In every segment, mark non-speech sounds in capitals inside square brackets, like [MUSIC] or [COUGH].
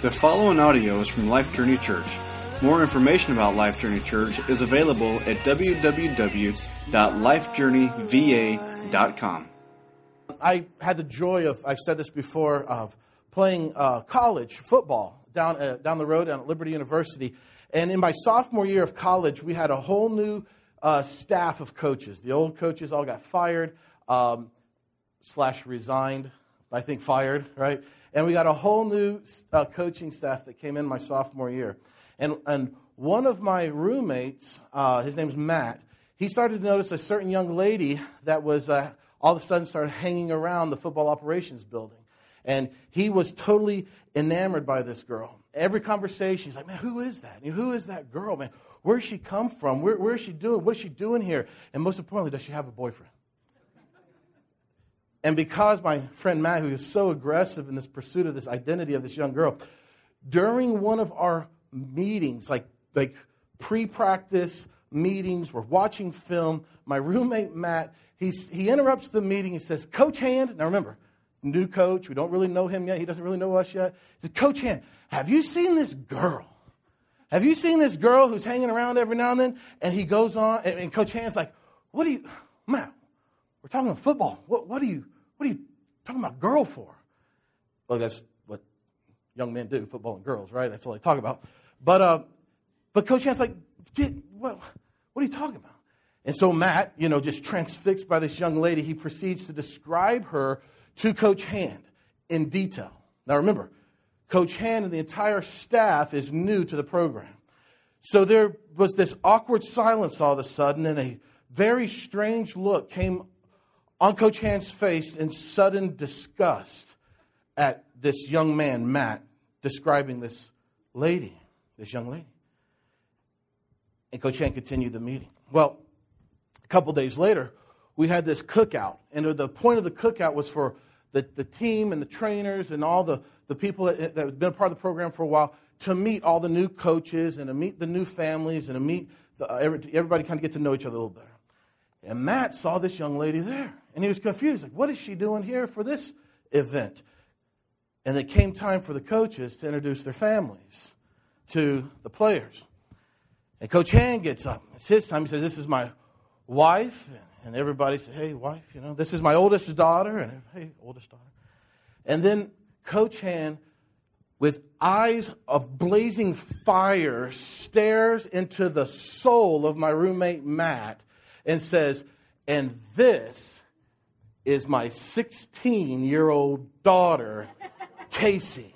The following audio is from Life Journey Church. More information about Life Journey Church is available at www.lifejourneyva.com. I had the joy of, I've said this before, of playing uh, college football down, uh, down the road at Liberty University. And in my sophomore year of college, we had a whole new uh, staff of coaches. The old coaches all got fired, um, slash resigned, I think fired, right? And we got a whole new uh, coaching staff that came in my sophomore year. And, and one of my roommates, uh, his name's Matt, he started to notice a certain young lady that was uh, all of a sudden started hanging around the football operations building. And he was totally enamored by this girl. Every conversation, he's like, man, who is that? who is that girl, man? Where's she come from? Where, where is she doing? What is she doing here? And most importantly, does she have a boyfriend? And because my friend Matt, who is so aggressive in this pursuit of this identity of this young girl, during one of our meetings, like, like pre practice meetings, we're watching film, my roommate Matt, he's, he interrupts the meeting. He says, Coach Hand, now remember, new coach, we don't really know him yet, he doesn't really know us yet. He says, Coach Hand, have you seen this girl? Have you seen this girl who's hanging around every now and then? And he goes on, and, and Coach Hand's like, What do you, Matt, we're talking about football. What, what, are you, what are you talking about girl for? Well, that's what young men do, football and girls, right? That's all they talk about. But, uh, but Coach Hand's like, Get, what, what are you talking about? And so Matt, you know, just transfixed by this young lady, he proceeds to describe her to Coach Hand in detail. Now remember, Coach Hand and the entire staff is new to the program. So there was this awkward silence all of a sudden, and a very strange look came on Coach Hand's face in sudden disgust at this young man, Matt, describing this lady, this young lady. And Coach Hand continued the meeting. Well, a couple days later, we had this cookout. And the point of the cookout was for the, the team and the trainers and all the, the people that, that have been a part of the program for a while to meet all the new coaches and to meet the new families and to meet the, everybody kind of get to know each other a little better. And Matt saw this young lady there, and he was confused. Like, what is she doing here for this event? And it came time for the coaches to introduce their families to the players. And Coach Hand gets up. It's his time. He says, This is my wife. And everybody said, Hey, wife, you know, this is my oldest daughter. And hey, oldest daughter. And then Coach Hand, with eyes of blazing fire, stares into the soul of my roommate Matt and says, And this is my 16 year old daughter, Casey.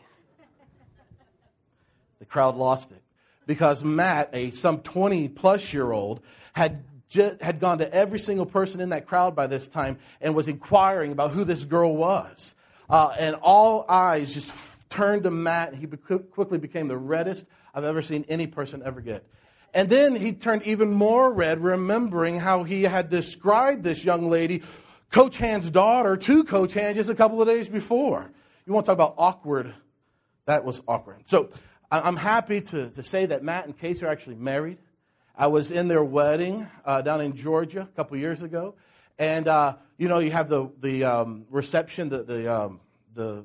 The crowd lost it because Matt, a some 20 plus year old, had had gone to every single person in that crowd by this time and was inquiring about who this girl was. Uh, and all eyes just turned to Matt, and he quickly became the reddest I've ever seen any person ever get. And then he turned even more red, remembering how he had described this young lady, Coach Hand's daughter, to Coach Hand just a couple of days before. You want to talk about awkward? That was awkward. So I'm happy to, to say that Matt and Casey are actually married. I was in their wedding uh, down in Georgia a couple years ago. And, uh, you know, you have the, the um, reception, the, the, um, the,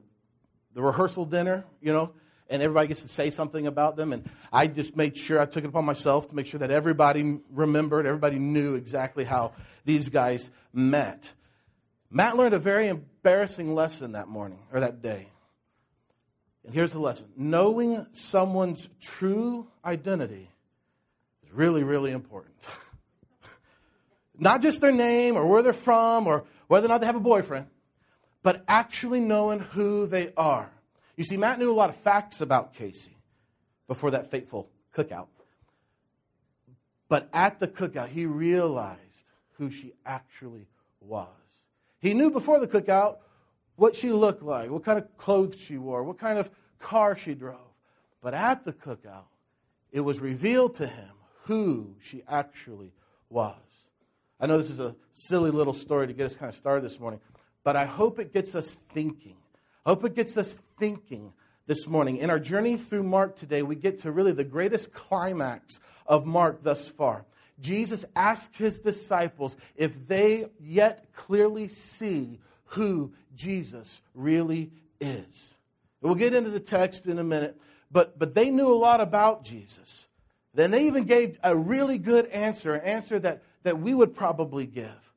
the rehearsal dinner, you know, and everybody gets to say something about them. And I just made sure I took it upon myself to make sure that everybody remembered, everybody knew exactly how these guys met. Matt learned a very embarrassing lesson that morning or that day. And here's the lesson knowing someone's true identity is really, really important. [LAUGHS] Not just their name or where they're from or whether or not they have a boyfriend, but actually knowing who they are. You see, Matt knew a lot of facts about Casey before that fateful cookout. But at the cookout, he realized who she actually was. He knew before the cookout what she looked like, what kind of clothes she wore, what kind of car she drove. But at the cookout, it was revealed to him who she actually was. I know this is a silly little story to get us kind of started this morning, but I hope it gets us thinking I hope it gets us thinking this morning. In our journey through Mark today, we get to really the greatest climax of Mark thus far. Jesus asked his disciples if they yet clearly see who Jesus really is. We'll get into the text in a minute, but, but they knew a lot about Jesus. Then they even gave a really good answer, an answer that, that we would probably give.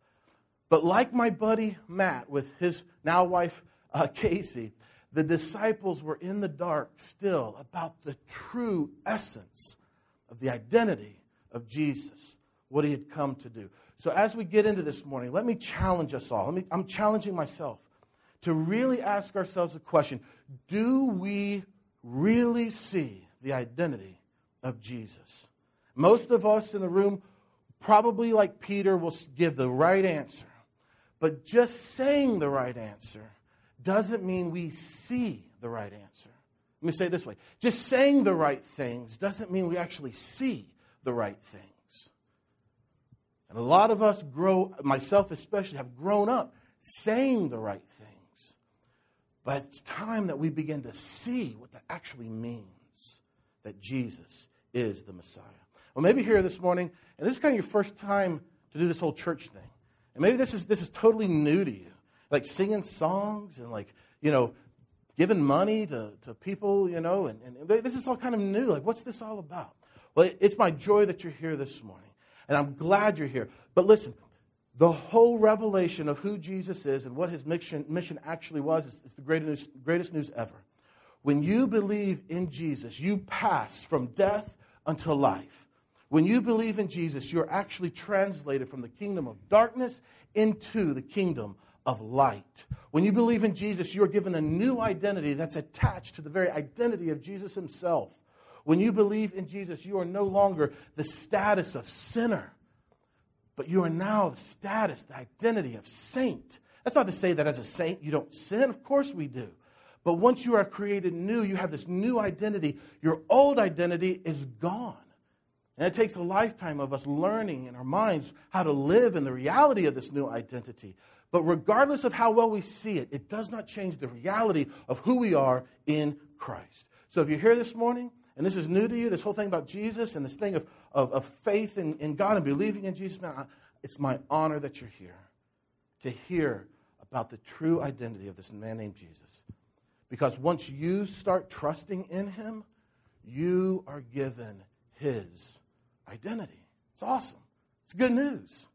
But like my buddy Matt with his now wife uh, Casey, the disciples were in the dark still about the true essence of the identity of Jesus, what he had come to do. So as we get into this morning, let me challenge us all. Me, I'm challenging myself to really ask ourselves a question Do we really see the identity of Jesus? Most of us in the room, probably like Peter, will give the right answer. But just saying the right answer doesn't mean we see the right answer. Let me say it this way just saying the right things doesn't mean we actually see the right things. And a lot of us grow, myself especially, have grown up saying the right things. But it's time that we begin to see what that actually means that Jesus is the Messiah. Well, maybe here this morning, and this is kind of your first time to do this whole church thing. And maybe this is, this is totally new to you like singing songs and like, you know, giving money to, to people, you know, and, and this is all kind of new. Like, what's this all about? Well, it's my joy that you're here this morning, and I'm glad you're here. But listen, the whole revelation of who Jesus is and what his mission, mission actually was is, is the greatest greatest news ever. When you believe in Jesus, you pass from death unto life. When you believe in Jesus, you're actually translated from the kingdom of darkness into the kingdom of light. When you believe in Jesus, you are given a new identity that's attached to the very identity of Jesus himself. When you believe in Jesus, you are no longer the status of sinner, but you are now the status, the identity of saint. That's not to say that as a saint you don't sin. Of course we do. But once you are created new, you have this new identity. Your old identity is gone. And it takes a lifetime of us learning in our minds how to live in the reality of this new identity. But regardless of how well we see it, it does not change the reality of who we are in Christ. So if you're here this morning and this is new to you, this whole thing about Jesus and this thing of, of, of faith in, in God and believing in Jesus, man, I, it's my honor that you're here to hear about the true identity of this man named Jesus. Because once you start trusting in him, you are given his identity. It's awesome. It's good news.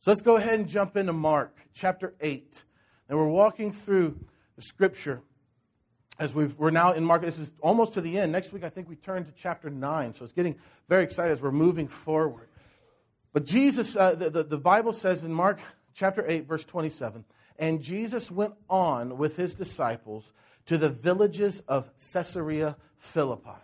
So let's go ahead and jump into Mark chapter 8. And we're walking through the scripture as we are now in Mark. This is almost to the end. Next week, I think we turn to chapter 9. So it's getting very exciting as we're moving forward. But Jesus, uh, the, the, the Bible says in Mark chapter 8, verse 27, and Jesus went on with his disciples to the villages of Caesarea Philippi.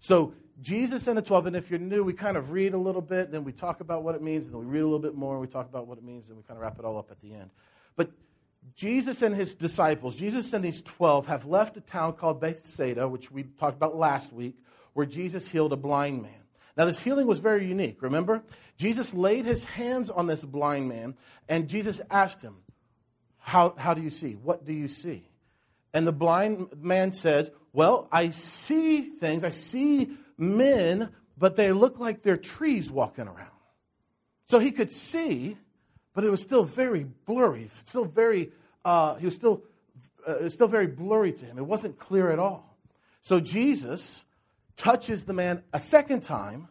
So Jesus and the 12, and if you're new, we kind of read a little bit, then we talk about what it means, and then we read a little bit more, and we talk about what it means, and we kind of wrap it all up at the end. But Jesus and his disciples, Jesus and these 12, have left a town called Bethsaida, which we talked about last week, where Jesus healed a blind man. Now, this healing was very unique, remember? Jesus laid his hands on this blind man, and Jesus asked him, How, how do you see? What do you see? And the blind man says, Well, I see things. I see men, but they look like they're trees walking around. So he could see, but it was still very blurry. Still very, uh, he was still, uh, it was still very blurry to him. It wasn't clear at all. So Jesus touches the man a second time,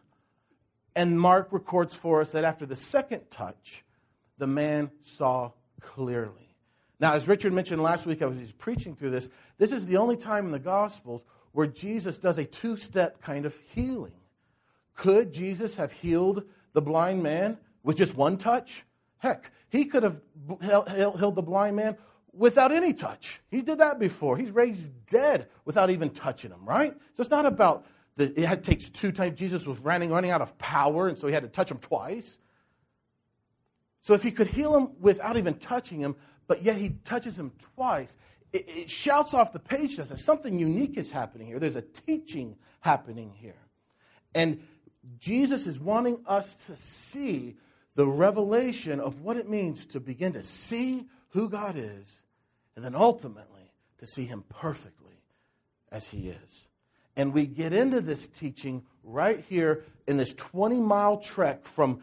and Mark records for us that after the second touch, the man saw clearly. Now, as Richard mentioned last week, I was preaching through this. This is the only time in the Gospels where Jesus does a two step kind of healing. Could Jesus have healed the blind man with just one touch? Heck, he could have healed the blind man without any touch. He did that before. He's raised dead without even touching him, right? So it's not about the, it had, takes two times. Jesus was running, running out of power, and so he had to touch him twice. So if he could heal him without even touching him, but yet he touches him twice, it, it shouts off the page to us that something unique is happening here. There's a teaching happening here. And Jesus is wanting us to see the revelation of what it means to begin to see who God is, and then ultimately to see Him perfectly as He is. And we get into this teaching right here in this 20 mile trek from,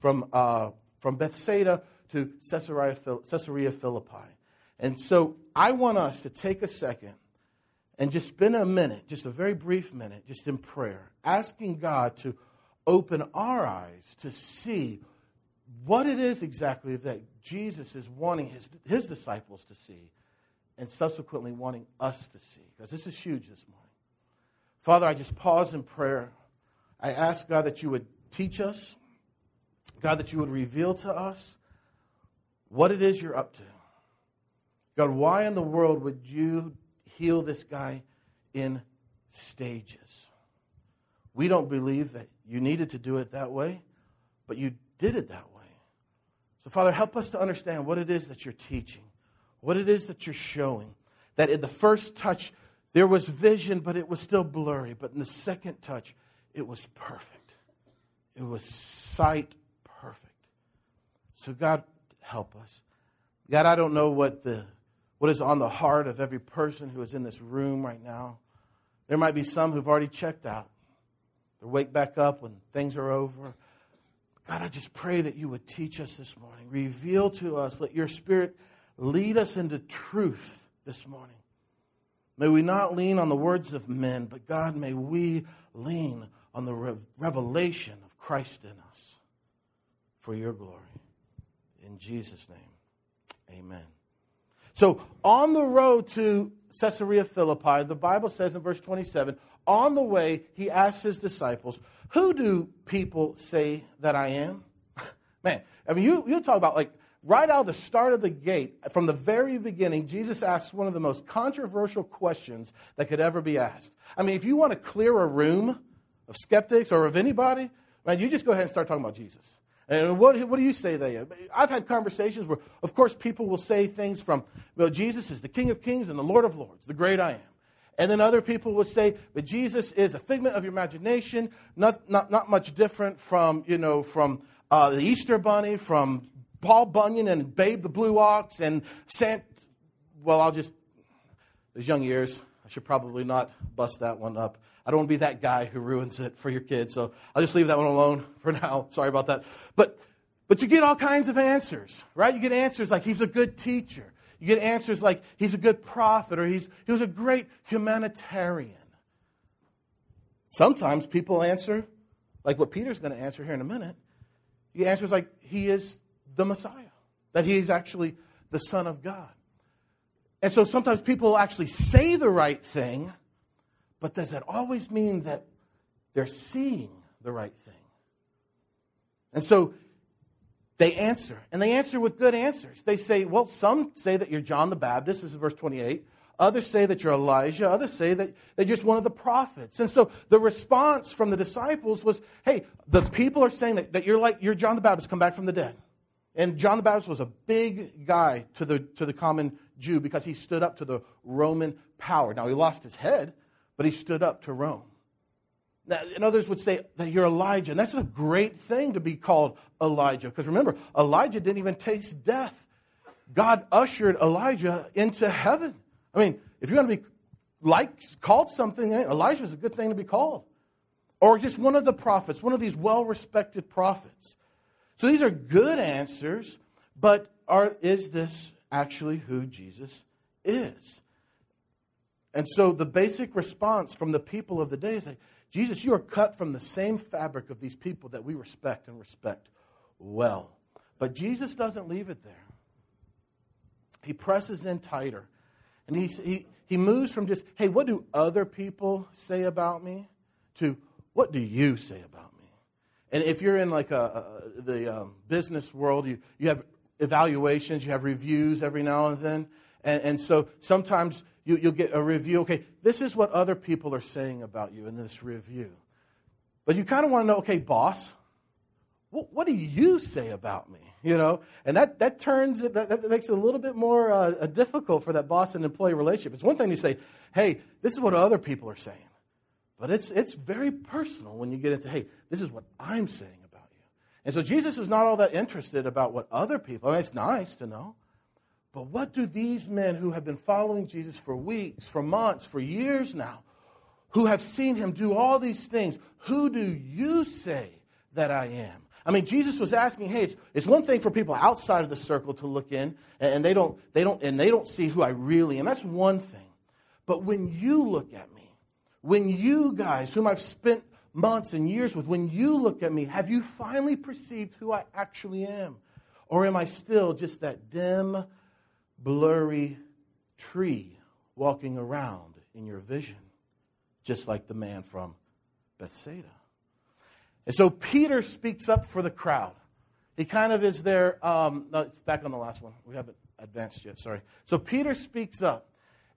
from, uh, from Bethsaida to Caesarea, Caesarea Philippi. And so I want us to take a second and just spend a minute, just a very brief minute, just in prayer, asking God to open our eyes to see what it is exactly that Jesus is wanting his, his disciples to see and subsequently wanting us to see. Because this is huge this morning. Father, I just pause in prayer. I ask, God, that you would teach us, God, that you would reveal to us what it is you're up to. God, why in the world would you heal this guy in stages? We don't believe that you needed to do it that way, but you did it that way. So, Father, help us to understand what it is that you're teaching, what it is that you're showing. That in the first touch, there was vision, but it was still blurry. But in the second touch, it was perfect. It was sight perfect. So, God, help us. God, I don't know what, the, what is on the heart of every person who is in this room right now. There might be some who've already checked out. They wake back up when things are over. God, I just pray that you would teach us this morning. Reveal to us, let your spirit lead us into truth this morning. May we not lean on the words of men, but God, may we lean on the revelation of Christ in us for your glory. In Jesus' name, amen. So, on the road to Caesarea Philippi, the Bible says in verse 27 on the way, he asks his disciples, Who do people say that I am? [LAUGHS] Man, I mean, you, you talk about like right out of the start of the gate, from the very beginning, Jesus asks one of the most controversial questions that could ever be asked. I mean, if you want to clear a room of skeptics or of anybody, man, you just go ahead and start talking about Jesus. And what, what do you say there? I've had conversations where, of course, people will say things from, well, Jesus is the King of Kings and the Lord of Lords, the great I am. And then other people will say, but Jesus is a figment of your imagination, not, not, not much different from, you know, from uh, the Easter Bunny, from Paul Bunyan and Babe the Blue Ox and Sant. Well, I'll just, those young years, I should probably not bust that one up. I don't want to be that guy who ruins it for your kids, so I'll just leave that one alone [LAUGHS] for now. Sorry about that. But, but you get all kinds of answers, right? You get answers like he's a good teacher. You get answers like he's a good prophet or he's, he was a great humanitarian. Sometimes people answer like what Peter's going to answer here in a minute. He answers like he is the Messiah, that he is actually the Son of God. And so sometimes people actually say the right thing, but does that always mean that they're seeing the right thing? And so they answer, and they answer with good answers. They say, well, some say that you're John the Baptist, this is verse 28. Others say that you're Elijah. Others say that they're just one of the prophets. And so the response from the disciples was, hey, the people are saying that, that you're like you're John the Baptist, come back from the dead. And John the Baptist was a big guy to the, to the common Jew because he stood up to the Roman power. Now, he lost his head, but he stood up to Rome. And others would say that you're Elijah. And that's a great thing to be called Elijah. Because remember, Elijah didn't even taste death. God ushered Elijah into heaven. I mean, if you're going to be like called something, Elijah is a good thing to be called. Or just one of the prophets, one of these well respected prophets. So these are good answers, but are, is this actually who Jesus is? And so the basic response from the people of the day is like, Jesus, you are cut from the same fabric of these people that we respect and respect well. But Jesus doesn't leave it there. He presses in tighter. And he, he, he moves from just, hey, what do other people say about me? to what do you say about me? And if you're in like a, a the um, business world, you, you have evaluations, you have reviews every now and then. And, and so sometimes you, you'll get a review. Okay, this is what other people are saying about you in this review. But you kind of want to know, okay, boss, what, what, do you say about me? You know, and that, that turns it, that, that makes it a little bit more uh, difficult for that boss and employee relationship. It's one thing to say, hey, this is what other people are saying. But it's, it's very personal when you get into, hey, this is what I'm saying about you. And so Jesus is not all that interested about what other people, I mean, it's nice to know. But what do these men who have been following Jesus for weeks, for months, for years now, who have seen him do all these things, who do you say that I am? I mean, Jesus was asking, hey, it's, it's one thing for people outside of the circle to look in and, and they don't, they don't, and they don't see who I really am. That's one thing. But when you look at me, when you guys, whom I've spent months and years with, when you look at me, have you finally perceived who I actually am? Or am I still just that dim, blurry tree walking around in your vision, just like the man from Bethsaida? And so Peter speaks up for the crowd. He kind of is there. Um, no, it's back on the last one. We haven't advanced yet, sorry. So Peter speaks up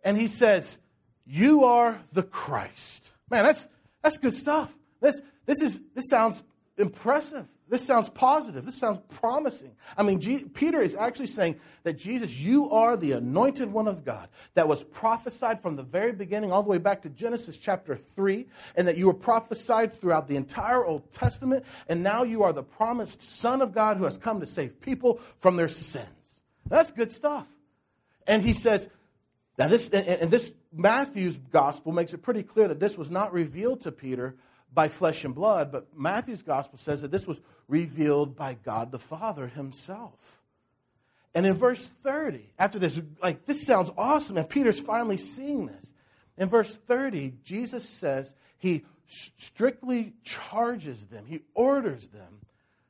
and he says, You are the Christ. Man, that's, that's good stuff. This, this, is, this sounds impressive. This sounds positive. This sounds promising. I mean, G- Peter is actually saying that Jesus, you are the anointed one of God that was prophesied from the very beginning, all the way back to Genesis chapter 3, and that you were prophesied throughout the entire Old Testament, and now you are the promised Son of God who has come to save people from their sins. That's good stuff. And he says, now this, and this Matthew's gospel makes it pretty clear that this was not revealed to Peter by flesh and blood, but Matthew's gospel says that this was revealed by God the Father himself. And in verse 30, after this, like, this sounds awesome, and Peter's finally seeing this. In verse 30, Jesus says he strictly charges them, he orders them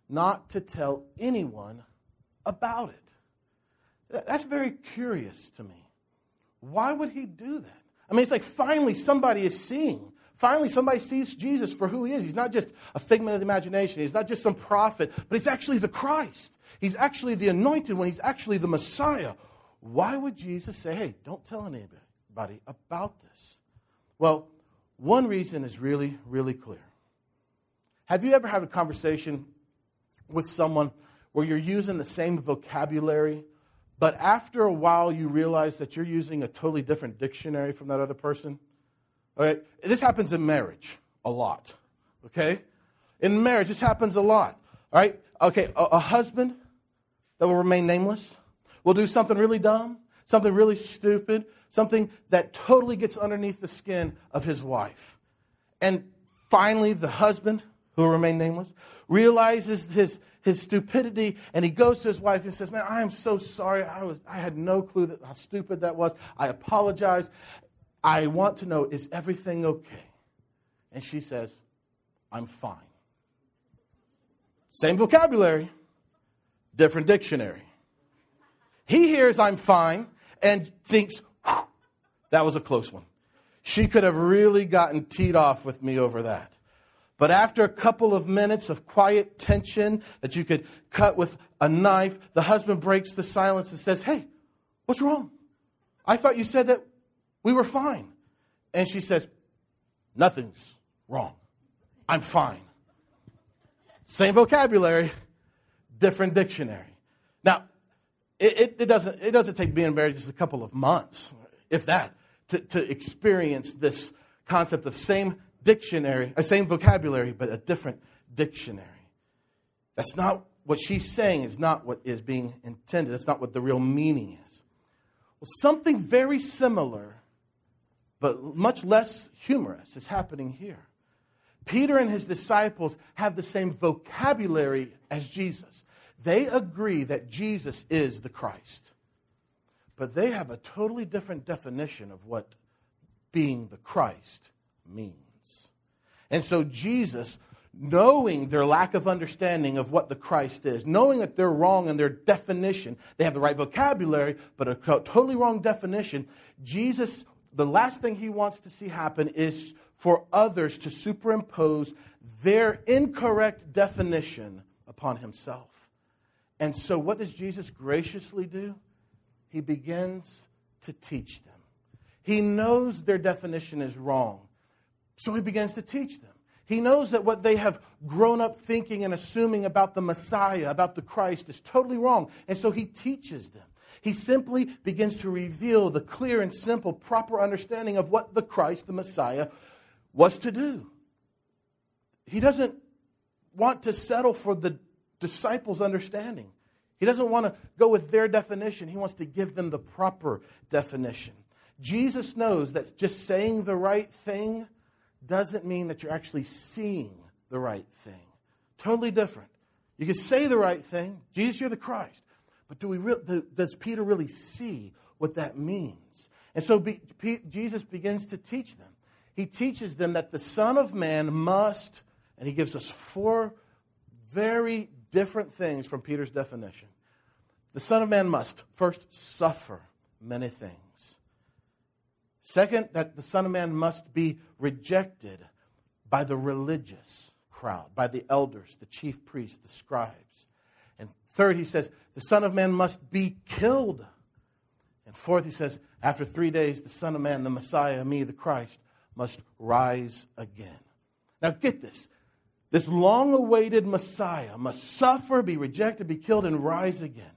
not to tell anyone about it. That's very curious to me. Why would he do that? I mean, it's like finally somebody is seeing Finally, somebody sees Jesus for who he is. He's not just a figment of the imagination, he's not just some prophet, but he's actually the Christ. He's actually the anointed one, he's actually the Messiah. Why would Jesus say, hey, don't tell anybody about this? Well, one reason is really, really clear. Have you ever had a conversation with someone where you're using the same vocabulary, but after a while you realize that you're using a totally different dictionary from that other person? This happens in marriage a lot. Okay? In marriage, this happens a lot. All right? Okay, a, a husband that will remain nameless will do something really dumb, something really stupid, something that totally gets underneath the skin of his wife. And finally, the husband, who will remain nameless, realizes his, his stupidity and he goes to his wife and says, Man, I am so sorry. I, was, I had no clue that, how stupid that was. I apologize. I want to know, is everything okay? And she says, I'm fine. Same vocabulary, different dictionary. He hears I'm fine and thinks, that was a close one. She could have really gotten teed off with me over that. But after a couple of minutes of quiet tension that you could cut with a knife, the husband breaks the silence and says, Hey, what's wrong? I thought you said that we were fine. And she says, Nothing's wrong. I'm fine. Same vocabulary, different dictionary. Now, it, it, it, doesn't, it doesn't take being married just a couple of months, if that, to, to experience this concept of same dictionary, a uh, same vocabulary, but a different dictionary. That's not what she's saying, is not what is being intended. That's not what the real meaning is. Well, something very similar, but much less humorous, is happening here. Peter and his disciples have the same vocabulary as Jesus. They agree that Jesus is the Christ, but they have a totally different definition of what being the Christ means. And so Jesus knowing their lack of understanding of what the Christ is, knowing that they're wrong in their definition, they have the right vocabulary, but a totally wrong definition, Jesus, the last thing he wants to see happen is for others to superimpose their incorrect definition upon himself. And so, what does Jesus graciously do? He begins to teach them. He knows their definition is wrong, so he begins to teach them. He knows that what they have grown up thinking and assuming about the Messiah, about the Christ, is totally wrong. And so he teaches them. He simply begins to reveal the clear and simple, proper understanding of what the Christ, the Messiah, was to do. He doesn't want to settle for the disciples' understanding. He doesn't want to go with their definition. He wants to give them the proper definition. Jesus knows that just saying the right thing doesn't mean that you're actually seeing the right thing. Totally different. You can say the right thing, Jesus, you're the Christ. But do we re- does Peter really see what that means? And so be, P, Jesus begins to teach them. He teaches them that the Son of Man must, and he gives us four very different things from Peter's definition. The Son of Man must first suffer many things. Second, that the Son of Man must be rejected by the religious crowd, by the elders, the chief priests, the scribes. And third, he says, the Son of Man must be killed. And fourth, he says, after three days, the Son of Man, the Messiah, me, the Christ, must rise again. Now, get this. This long awaited Messiah must suffer, be rejected, be killed, and rise again.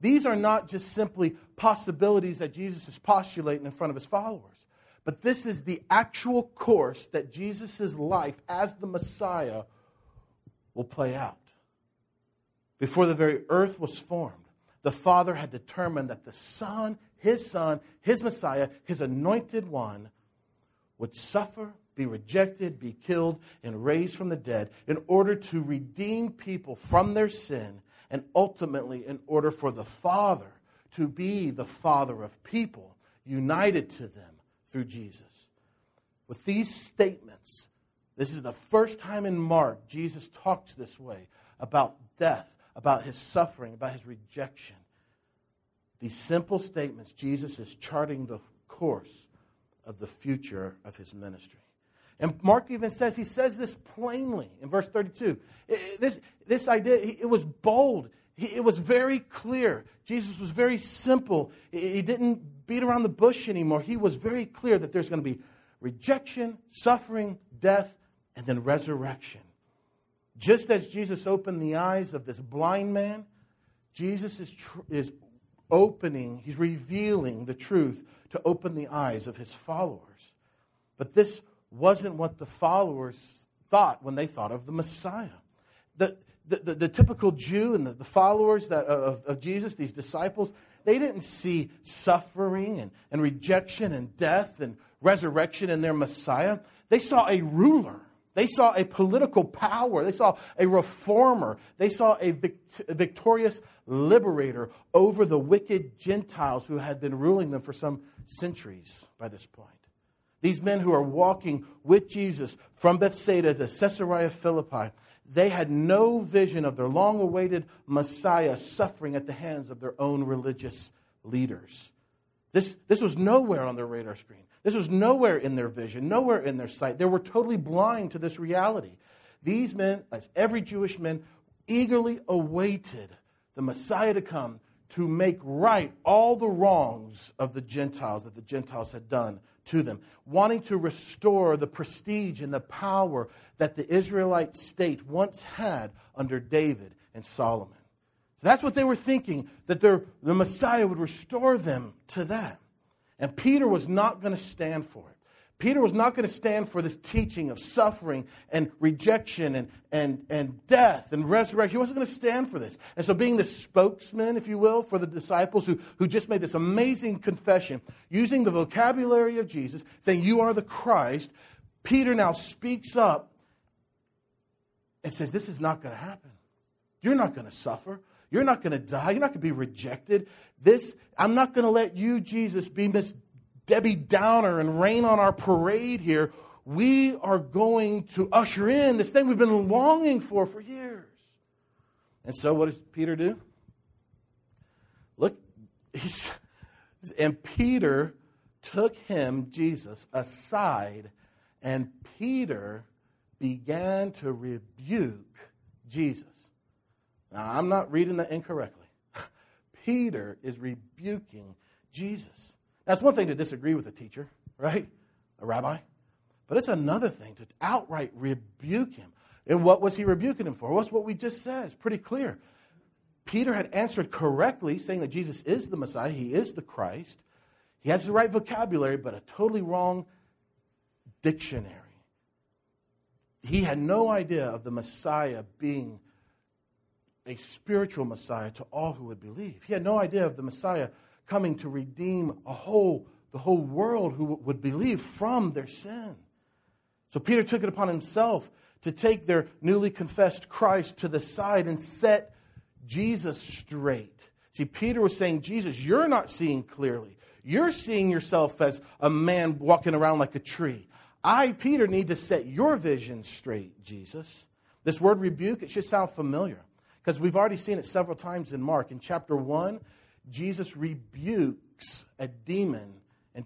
These are not just simply possibilities that Jesus is postulating in front of his followers, but this is the actual course that Jesus' life as the Messiah will play out. Before the very earth was formed, the Father had determined that the Son, his Son, his Messiah, his anointed one, would suffer, be rejected, be killed, and raised from the dead in order to redeem people from their sin and ultimately in order for the Father to be the Father of people united to them through Jesus. With these statements, this is the first time in Mark Jesus talks this way about death, about his suffering, about his rejection. These simple statements, Jesus is charting the course of the future of his ministry. And Mark even says, he says this plainly in verse 32. this, this idea, it was bold. It was very clear. Jesus was very simple. He didn't beat around the bush anymore. He was very clear that there's going to be rejection, suffering, death, and then resurrection. Just as Jesus opened the eyes of this blind man, Jesus is, tr- is opening, he's revealing the truth to open the eyes of his followers. But this wasn't what the followers thought when they thought of the Messiah. The, the, the, the typical Jew and the, the followers that, uh, of, of Jesus, these disciples, they didn't see suffering and, and rejection and death and resurrection in their Messiah. They saw a ruler. They saw a political power. They saw a reformer. They saw a, vict- a victorious liberator over the wicked Gentiles who had been ruling them for some centuries by this point. These men who are walking with Jesus from Bethsaida to Caesarea Philippi, they had no vision of their long awaited Messiah suffering at the hands of their own religious leaders. This, this was nowhere on their radar screen. This was nowhere in their vision, nowhere in their sight. They were totally blind to this reality. These men, as every Jewish man, eagerly awaited the Messiah to come to make right all the wrongs of the Gentiles that the Gentiles had done to them, wanting to restore the prestige and the power that the Israelite state once had under David and Solomon. That's what they were thinking, that their, the Messiah would restore them to that. And Peter was not going to stand for it. Peter was not going to stand for this teaching of suffering and rejection and, and, and death and resurrection. He wasn't going to stand for this. And so, being the spokesman, if you will, for the disciples who, who just made this amazing confession, using the vocabulary of Jesus, saying, You are the Christ, Peter now speaks up and says, This is not going to happen. You're not going to suffer. You're not going to die. You're not going to be rejected. This, I'm not going to let you, Jesus, be Miss Debbie Downer and rain on our parade here. We are going to usher in this thing we've been longing for for years. And so, what does Peter do? Look, he's, and Peter took him, Jesus, aside, and Peter began to rebuke Jesus. Now, I'm not reading that incorrectly. Peter is rebuking Jesus. That's one thing to disagree with a teacher, right? A rabbi. But it's another thing to outright rebuke him. And what was he rebuking him for? What's what we just said? It's pretty clear. Peter had answered correctly, saying that Jesus is the Messiah, he is the Christ. He has the right vocabulary, but a totally wrong dictionary. He had no idea of the Messiah being a spiritual Messiah to all who would believe. He had no idea of the Messiah coming to redeem a whole, the whole world who would believe from their sin. So Peter took it upon himself to take their newly confessed Christ to the side and set Jesus straight. See, Peter was saying, Jesus, you're not seeing clearly. You're seeing yourself as a man walking around like a tree. I, Peter, need to set your vision straight, Jesus. This word rebuke, it should sound familiar because we've already seen it several times in Mark. In chapter 1, Jesus rebukes a demon and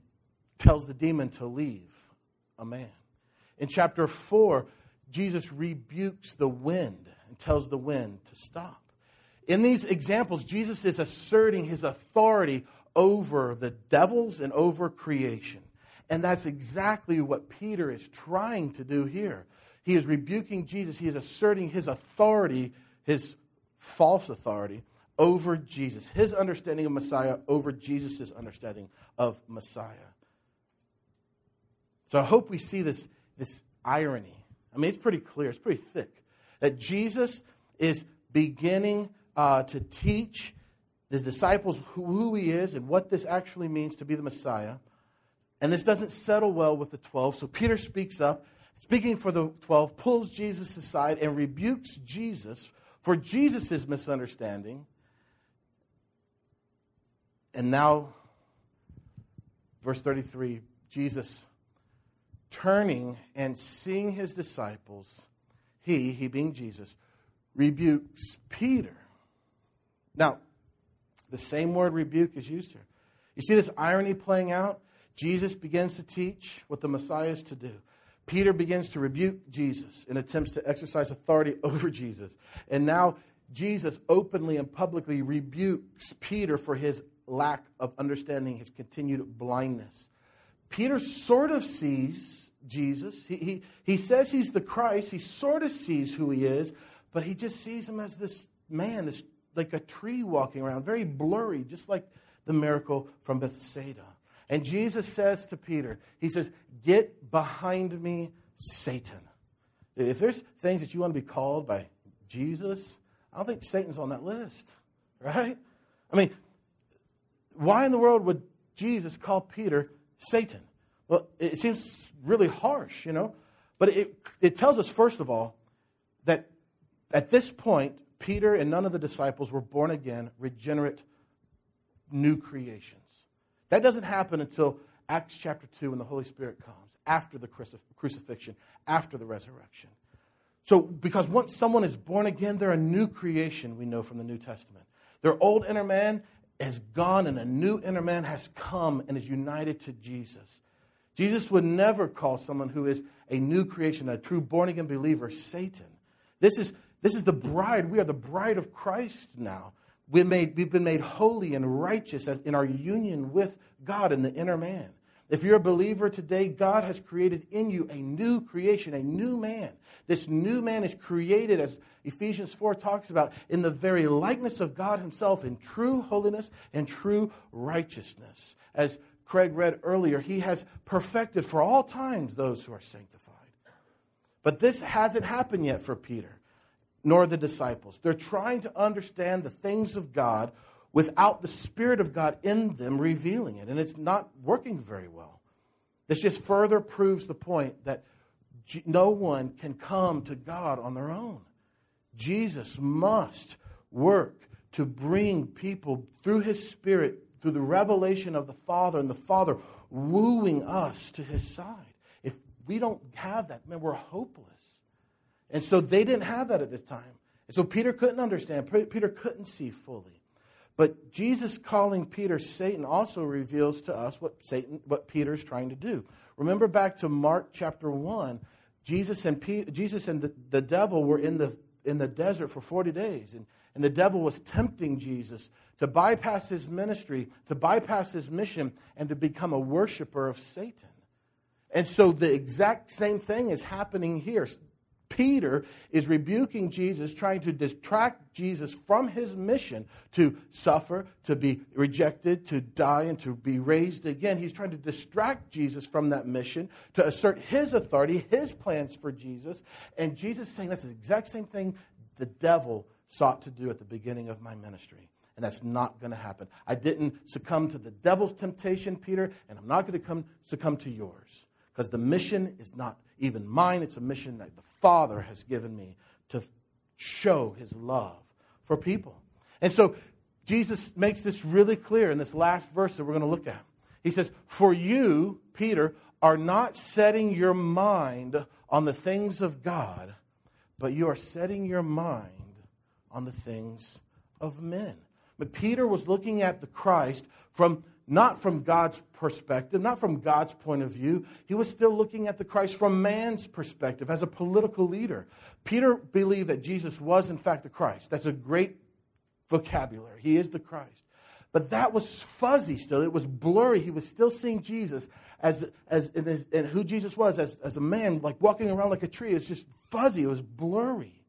tells the demon to leave a man. In chapter 4, Jesus rebukes the wind and tells the wind to stop. In these examples, Jesus is asserting his authority over the devils and over creation. And that's exactly what Peter is trying to do here. He is rebuking Jesus, he is asserting his authority, his false authority, over Jesus, his understanding of Messiah over Jesus' understanding of Messiah. So I hope we see this, this irony. I mean, it's pretty clear, it's pretty thick, that Jesus is beginning uh, to teach the disciples who, who he is and what this actually means to be the Messiah. And this doesn't settle well with the 12. So Peter speaks up, speaking for the 12, pulls Jesus aside and rebukes Jesus for Jesus' misunderstanding. And now, verse 33 Jesus turning and seeing his disciples, he, he being Jesus, rebukes Peter. Now, the same word rebuke is used here. You see this irony playing out? Jesus begins to teach what the Messiah is to do. Peter begins to rebuke Jesus in attempts to exercise authority [LAUGHS] over Jesus. And now Jesus openly and publicly rebukes Peter for his lack of understanding, his continued blindness. Peter sort of sees Jesus. He, he, he says he's the Christ. He sort of sees who he is, but he just sees him as this man, this like a tree walking around, very blurry, just like the miracle from Bethsaida. And Jesus says to Peter, He says, Get behind me, Satan. If there's things that you want to be called by Jesus, I don't think Satan's on that list, right? I mean, why in the world would Jesus call Peter Satan? Well, it seems really harsh, you know? But it, it tells us, first of all, that at this point, Peter and none of the disciples were born again, regenerate, new creations. That doesn't happen until Acts chapter 2 when the Holy Spirit comes, after the crucifixion, after the resurrection. So, because once someone is born again, they're a new creation, we know from the New Testament. Their old inner man is gone, and a new inner man has come and is united to Jesus. Jesus would never call someone who is a new creation, a true born again believer, Satan. This is this is the bride. We are the bride of Christ now. We made, we've been made holy and righteous in our union with God in the inner man. If you're a believer today, God has created in you a new creation, a new man. This new man is created, as Ephesians 4 talks about, in the very likeness of God Himself, in true holiness and true righteousness. As Craig read earlier, He has perfected for all times those who are sanctified. But this hasn't happened yet for Peter nor the disciples. They're trying to understand the things of God without the Spirit of God in them revealing it, and it's not working very well. This just further proves the point that no one can come to God on their own. Jesus must work to bring people through his Spirit, through the revelation of the Father, and the Father wooing us to his side. If we don't have that, man, we're hopeless. And so they didn't have that at this time. And so Peter couldn't understand. Peter couldn't see fully. But Jesus calling Peter Satan also reveals to us what Satan, what Peter's trying to do. Remember back to Mark chapter 1, Jesus and, Jesus and the, the devil were in the, in the desert for 40 days. And, and the devil was tempting Jesus to bypass his ministry, to bypass his mission, and to become a worshiper of Satan. And so the exact same thing is happening here. Peter is rebuking Jesus, trying to distract Jesus from his mission to suffer, to be rejected, to die, and to be raised again. He's trying to distract Jesus from that mission, to assert his authority, his plans for Jesus. And Jesus saying that's the exact same thing the devil sought to do at the beginning of my ministry. And that's not going to happen. I didn't succumb to the devil's temptation, Peter, and I'm not going to come, succumb to yours. Because the mission is not even mine, it's a mission that the Father has given me to show his love for people. And so Jesus makes this really clear in this last verse that we're going to look at. He says, For you, Peter, are not setting your mind on the things of God, but you are setting your mind on the things of men. But Peter was looking at the Christ from not from God's perspective, not from God's point of view. He was still looking at the Christ from man's perspective as a political leader. Peter believed that Jesus was, in fact, the Christ. That's a great vocabulary. He is the Christ. But that was fuzzy still. It was blurry. He was still seeing Jesus as, as, and who Jesus was as, as a man, like walking around like a tree. It's just fuzzy. It was blurry.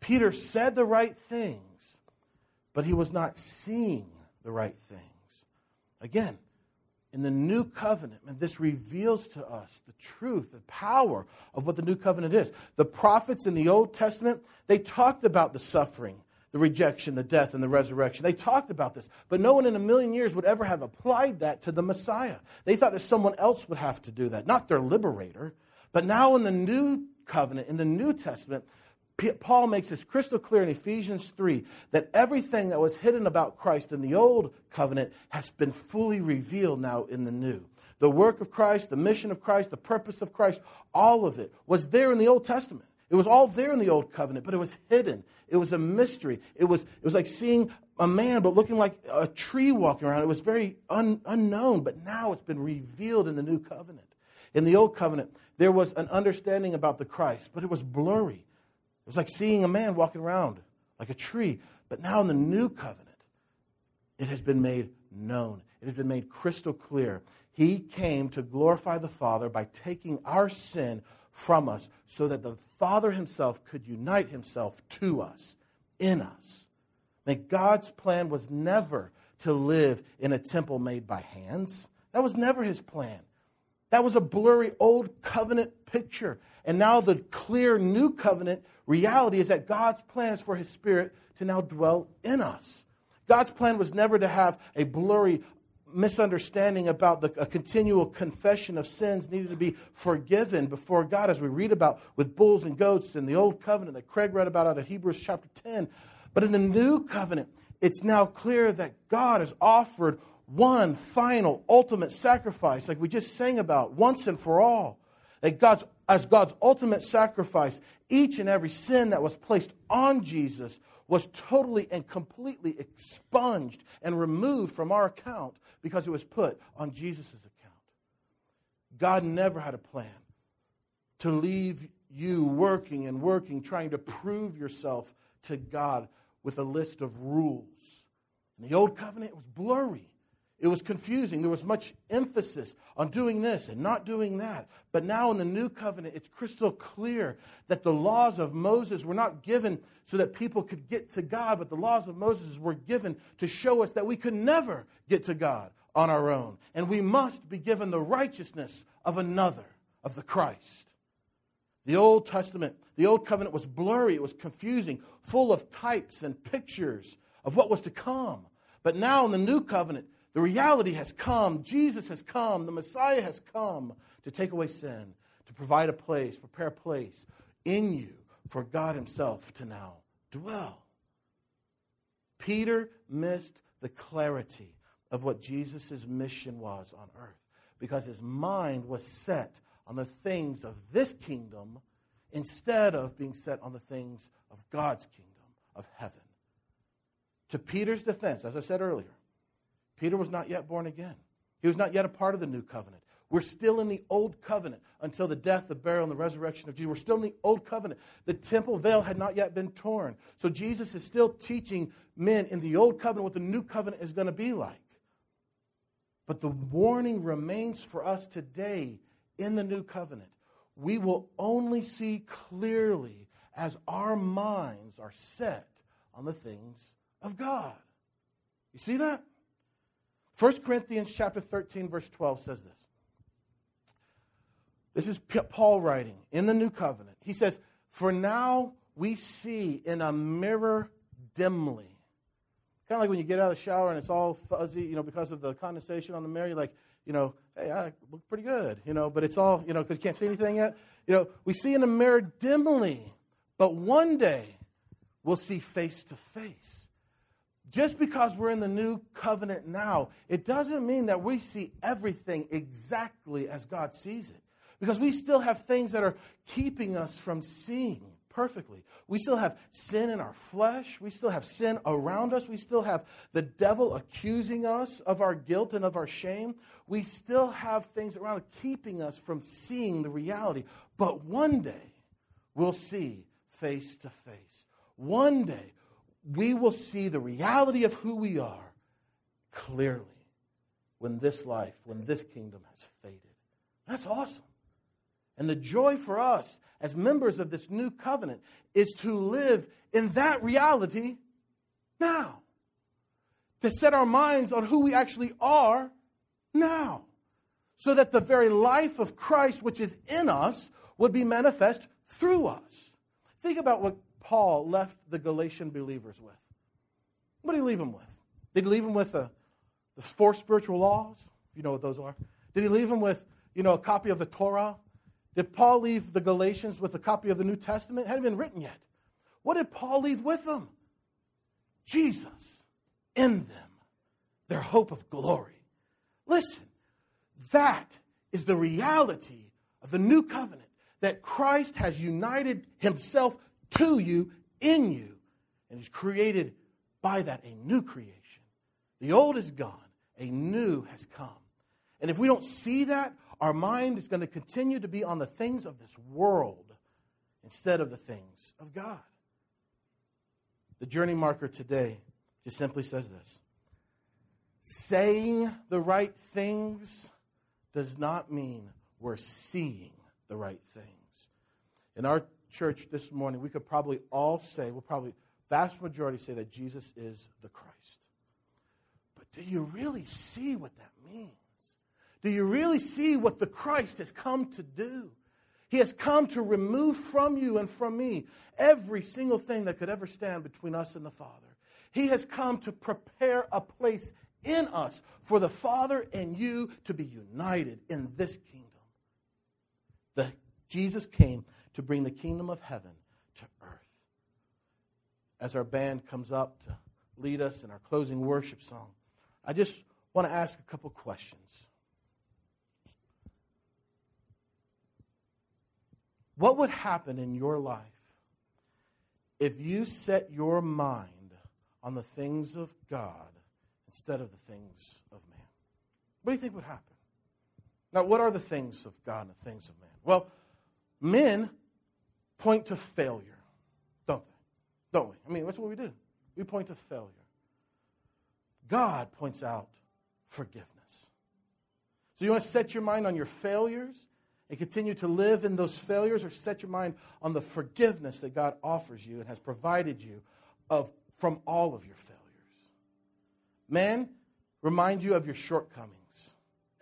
Peter said the right things, but he was not seeing the right things. Again, in the new covenant, and this reveals to us the truth, the power of what the new covenant is. The prophets in the Old Testament, they talked about the suffering, the rejection, the death, and the resurrection. They talked about this, but no one in a million years would ever have applied that to the Messiah. They thought that someone else would have to do that, not their liberator. But now in the new covenant, in the New Testament, Paul makes this crystal clear in Ephesians 3 that everything that was hidden about Christ in the old covenant has been fully revealed now in the new. The work of Christ, the mission of Christ, the purpose of Christ, all of it was there in the Old Testament. It was all there in the old covenant, but it was hidden. It was a mystery. It was, it was like seeing a man, but looking like a tree walking around. It was very un, unknown, but now it's been revealed in the new covenant. In the old covenant, there was an understanding about the Christ, but it was blurry. It was like seeing a man walking around like a tree. But now in the new covenant, it has been made known, it has been made crystal clear. He came to glorify the Father by taking our sin from us so that the Father himself could unite himself to us, in us. That God's plan was never to live in a temple made by hands. That was never his plan. That was a blurry old covenant picture. And now the clear new covenant reality is that God's plan is for his spirit to now dwell in us. God's plan was never to have a blurry misunderstanding about the, a continual confession of sins needed to be forgiven before God, as we read about with bulls and goats in the old covenant that Craig read about out of Hebrews chapter 10. But in the new covenant, it's now clear that God has offered one final, ultimate sacrifice, like we just sang about, once and for all. That God's, as God's ultimate sacrifice, each and every sin that was placed on Jesus was totally and completely expunged and removed from our account because it was put on Jesus' account. God never had a plan to leave you working and working, trying to prove yourself to God with a list of rules. In the old covenant, it was blurry. It was confusing. There was much emphasis on doing this and not doing that. But now in the new covenant, it's crystal clear that the laws of Moses were not given so that people could get to God, but the laws of Moses were given to show us that we could never get to God on our own. And we must be given the righteousness of another, of the Christ. The Old Testament, the Old Covenant was blurry, it was confusing, full of types and pictures of what was to come. But now in the New Covenant, the reality has come. Jesus has come. The Messiah has come to take away sin, to provide a place, prepare a place in you for God Himself to now dwell. Peter missed the clarity of what Jesus' mission was on earth because his mind was set on the things of this kingdom instead of being set on the things of God's kingdom, of heaven. To Peter's defense, as I said earlier, Peter was not yet born again. He was not yet a part of the new covenant. We're still in the old covenant until the death, the burial, and the resurrection of Jesus. We're still in the old covenant. The temple veil had not yet been torn. So Jesus is still teaching men in the old covenant what the new covenant is going to be like. But the warning remains for us today in the new covenant. We will only see clearly as our minds are set on the things of God. You see that? 1 Corinthians chapter 13 verse 12 says this. This is Paul writing in the new covenant. He says, "For now we see in a mirror dimly." Kind of like when you get out of the shower and it's all fuzzy, you know, because of the condensation on the mirror. You're like, you know, hey, I look pretty good, you know, but it's all, you know, because you can't see anything yet. You know, we see in a mirror dimly, but one day we'll see face to face. Just because we're in the new covenant now, it doesn't mean that we see everything exactly as God sees it. Because we still have things that are keeping us from seeing perfectly. We still have sin in our flesh. We still have sin around us. We still have the devil accusing us of our guilt and of our shame. We still have things around keeping us from seeing the reality. But one day, we'll see face to face. One day, we will see the reality of who we are clearly when this life, when this kingdom has faded. That's awesome. And the joy for us as members of this new covenant is to live in that reality now. To set our minds on who we actually are now. So that the very life of Christ, which is in us, would be manifest through us. Think about what Paul left the Galatian believers with. What did he leave them with? Did he leave them with the, the four spiritual laws? You know what those are. Did he leave them with, you know, a copy of the Torah? Did Paul leave the Galatians with a copy of the New Testament? It hadn't been written yet. What did Paul leave with them? Jesus in them, their hope of glory. Listen, that is the reality of the new covenant that Christ has united himself to you, in you, and is created by that a new creation. The old is gone, a new has come. And if we don't see that, our mind is going to continue to be on the things of this world instead of the things of God. The journey marker today just simply says this saying the right things does not mean we're seeing the right things. In our church this morning, we could probably all say, we'll probably, vast majority say that Jesus is the Christ. But do you really see what that means? Do you really see what the Christ has come to do? He has come to remove from you and from me every single thing that could ever stand between us and the Father. He has come to prepare a place in us for the Father and you to be united in this kingdom. The, Jesus came to bring the kingdom of heaven to earth. As our band comes up to lead us in our closing worship song, I just want to ask a couple questions. What would happen in your life if you set your mind on the things of God instead of the things of man? What do you think would happen? Now, what are the things of God and the things of man? Well, men point to failure, don't they? Don't we? I mean, that's what we do. We point to failure. God points out forgiveness. So you want to set your mind on your failures and continue to live in those failures or set your mind on the forgiveness that God offers you and has provided you of, from all of your failures. Men, remind you of your shortcomings.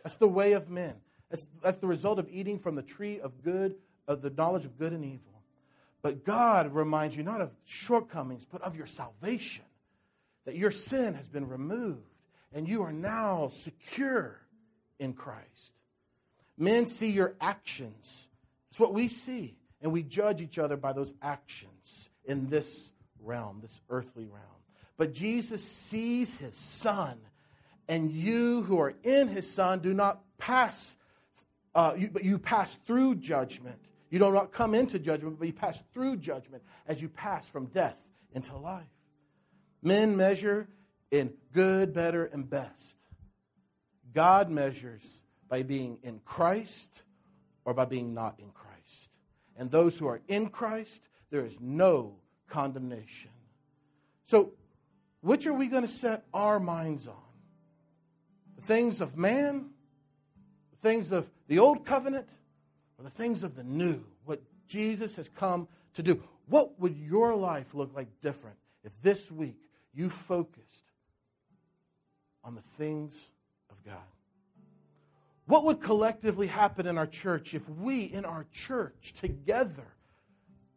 That's the way of men. That's, that's the result of eating from the tree of good, of the knowledge of good and evil. But God reminds you not of shortcomings, but of your salvation, that your sin has been removed and you are now secure in Christ. Men see your actions. It's what we see. And we judge each other by those actions in this realm, this earthly realm. But Jesus sees his son, and you who are in his son do not pass, uh, you, but you pass through judgment. You do not come into judgment, but you pass through judgment as you pass from death into life. Men measure in good, better, and best. God measures by being in Christ or by being not in Christ. And those who are in Christ, there is no condemnation. So, which are we going to set our minds on? The things of man, the things of the old covenant, or the things of the new, what Jesus has come to do? What would your life look like different if this week you focused on the things of God? What would collectively happen in our church if we in our church together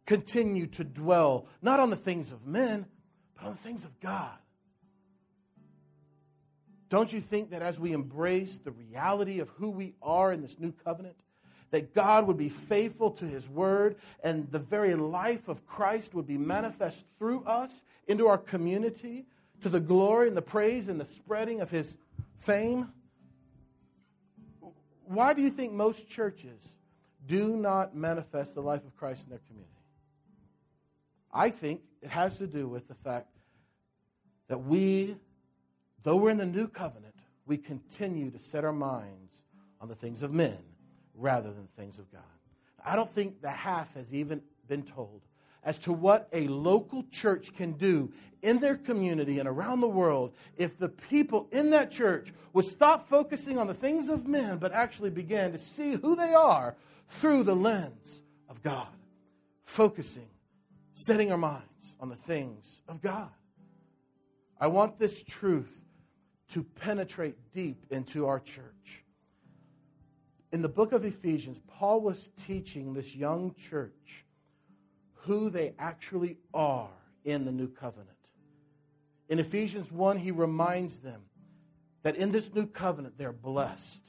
continue to dwell not on the things of men, but on the things of God? Don't you think that as we embrace the reality of who we are in this new covenant, that God would be faithful to his word and the very life of Christ would be manifest through us into our community to the glory and the praise and the spreading of his fame? Why do you think most churches do not manifest the life of Christ in their community? I think it has to do with the fact that we, though we're in the new covenant, we continue to set our minds on the things of men rather than things of God. I don't think the half has even been told as to what a local church can do in their community and around the world if the people in that church would stop focusing on the things of men but actually begin to see who they are through the lens of God. Focusing, setting our minds on the things of God. I want this truth to penetrate deep into our church. In the book of Ephesians, Paul was teaching this young church who they actually are in the new covenant. In Ephesians 1, he reminds them that in this new covenant, they're blessed.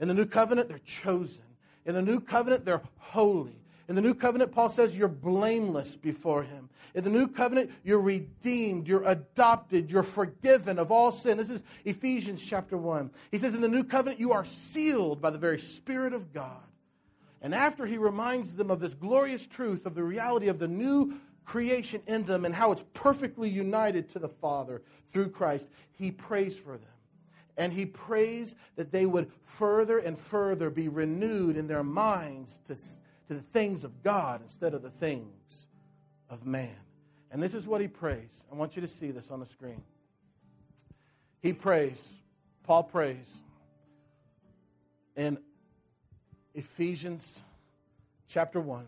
In the new covenant, they're chosen. In the new covenant, they're holy. In the new covenant, Paul says you're blameless before him. In the new covenant, you're redeemed, you're adopted, you're forgiven of all sin. This is Ephesians chapter 1. He says, In the new covenant, you are sealed by the very Spirit of God. And after he reminds them of this glorious truth of the reality of the new creation in them and how it's perfectly united to the Father through Christ, he prays for them. And he prays that they would further and further be renewed in their minds to, to the things of God instead of the things of man. And this is what he prays. I want you to see this on the screen. He prays, Paul prays, in Ephesians chapter 1.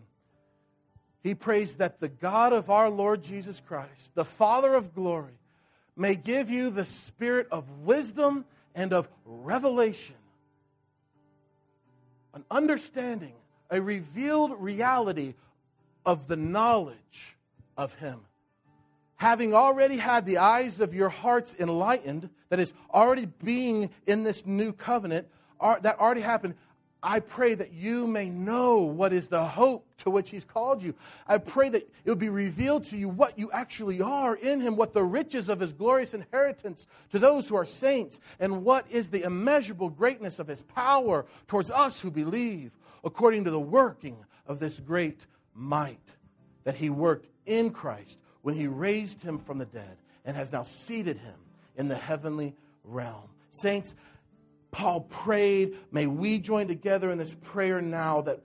He prays that the God of our Lord Jesus Christ, the Father of glory, may give you the spirit of wisdom and of revelation, an understanding, a revealed reality of the knowledge of Him. Having already had the eyes of your hearts enlightened, that is, already being in this new covenant, that already happened, I pray that you may know what is the hope to which He's called you. I pray that it will be revealed to you what you actually are in Him, what the riches of His glorious inheritance to those who are saints, and what is the immeasurable greatness of His power towards us who believe, according to the working of this great might that He worked in Christ when He raised Him from the dead and has now seated Him in the heavenly realm. Saints, Paul prayed. May we join together in this prayer now that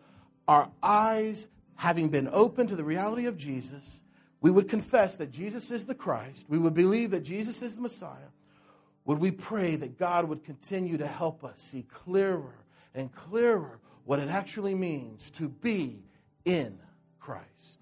our eyes, having been open to the reality of Jesus, we would confess that Jesus is the Christ. We would believe that Jesus is the Messiah. Would we pray that God would continue to help us see clearer and clearer what it actually means to be in Christ?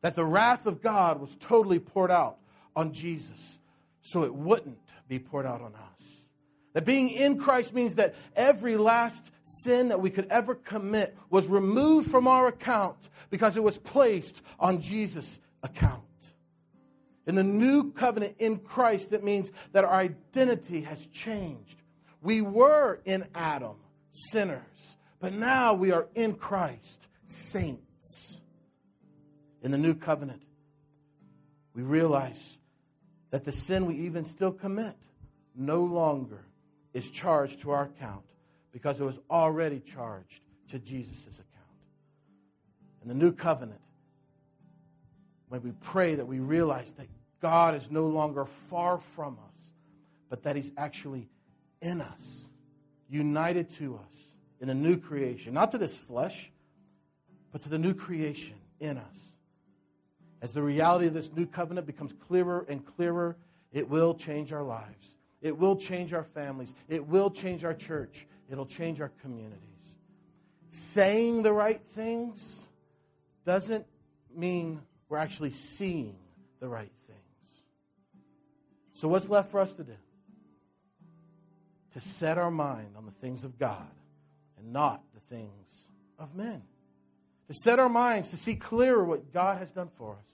That the wrath of God was totally poured out on Jesus so it wouldn't be poured out on us. That being in Christ means that every last sin that we could ever commit was removed from our account because it was placed on Jesus' account. In the new covenant in Christ, it means that our identity has changed. We were in Adam, sinners, but now we are in Christ, saints. In the new covenant, we realize that the sin we even still commit no longer is charged to our account because it was already charged to Jesus' account. In the new covenant, when we pray that we realize that God is no longer far from us, but that He's actually in us, united to us in the new creation, not to this flesh, but to the new creation in us. As the reality of this new covenant becomes clearer and clearer, it will change our lives. It will change our families. It will change our church. It'll change our communities. Saying the right things doesn't mean we're actually seeing the right things. So, what's left for us to do? To set our mind on the things of God and not the things of men. To set our minds to see clearer what God has done for us,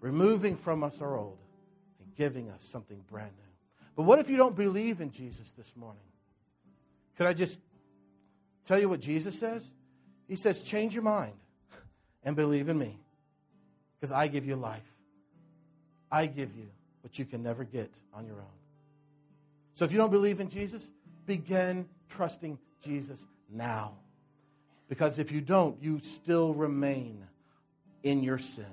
removing from us our old and giving us something brand new. But what if you don't believe in Jesus this morning? Could I just tell you what Jesus says? He says, change your mind and believe in me because I give you life. I give you what you can never get on your own. So if you don't believe in Jesus, begin trusting Jesus now. Because if you don't, you still remain in your sin.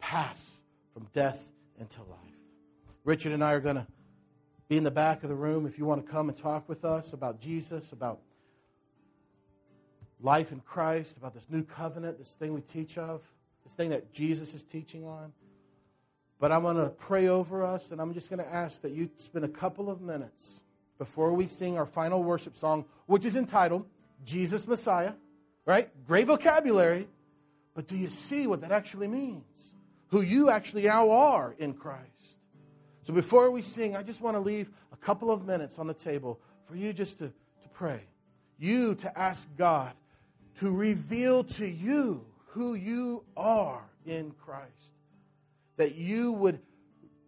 Pass from death into life. Richard and I are going to be in the back of the room if you want to come and talk with us about Jesus, about life in Christ, about this new covenant, this thing we teach of, this thing that Jesus is teaching on. But I'm going to pray over us, and I'm just going to ask that you spend a couple of minutes before we sing our final worship song, which is entitled Jesus Messiah, right? Great vocabulary, but do you see what that actually means? Who you actually now are in Christ. So before we sing, I just want to leave a couple of minutes on the table for you just to, to pray. You to ask God to reveal to you who you are in Christ. That you would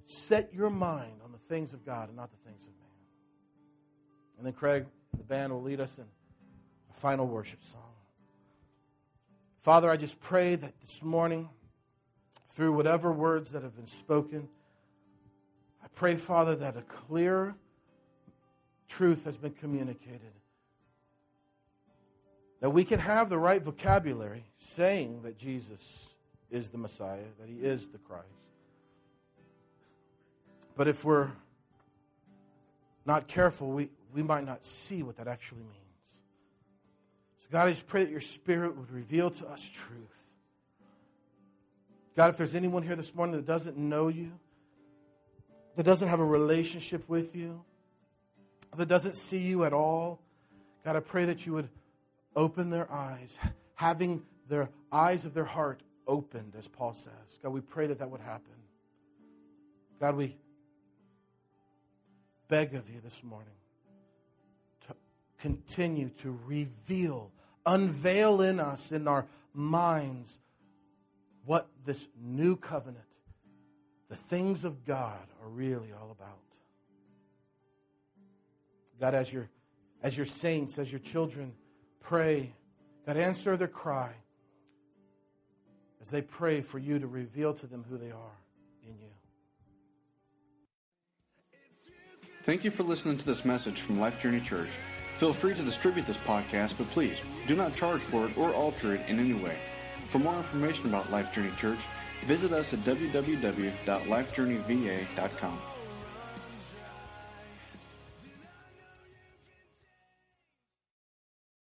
set your mind on the things of God and not the things of man. And then Craig, the band will lead us in a final worship song. Father, I just pray that this morning, through whatever words that have been spoken, I pray, Father, that a clear truth has been communicated that we can have the right vocabulary saying that Jesus is the Messiah, that he is the Christ. But if we're not careful, we, we might not see what that actually means. So, God, I just pray that your Spirit would reveal to us truth. God, if there's anyone here this morning that doesn't know you, that doesn't have a relationship with you, that doesn't see you at all, God, I pray that you would open their eyes, having their eyes of their heart opened, as Paul says. God, we pray that that would happen. God, we beg of you this morning to continue to reveal, unveil in us, in our minds, what this new covenant, the things of God, are really all about. God, as your, as your saints, as your children, pray. God, answer their cry as they pray for you to reveal to them who they are in you. Thank you for listening to this message from Life Journey Church. Feel free to distribute this podcast, but please do not charge for it or alter it in any way. For more information about Life Journey Church, visit us at www.lifejourneyva.com.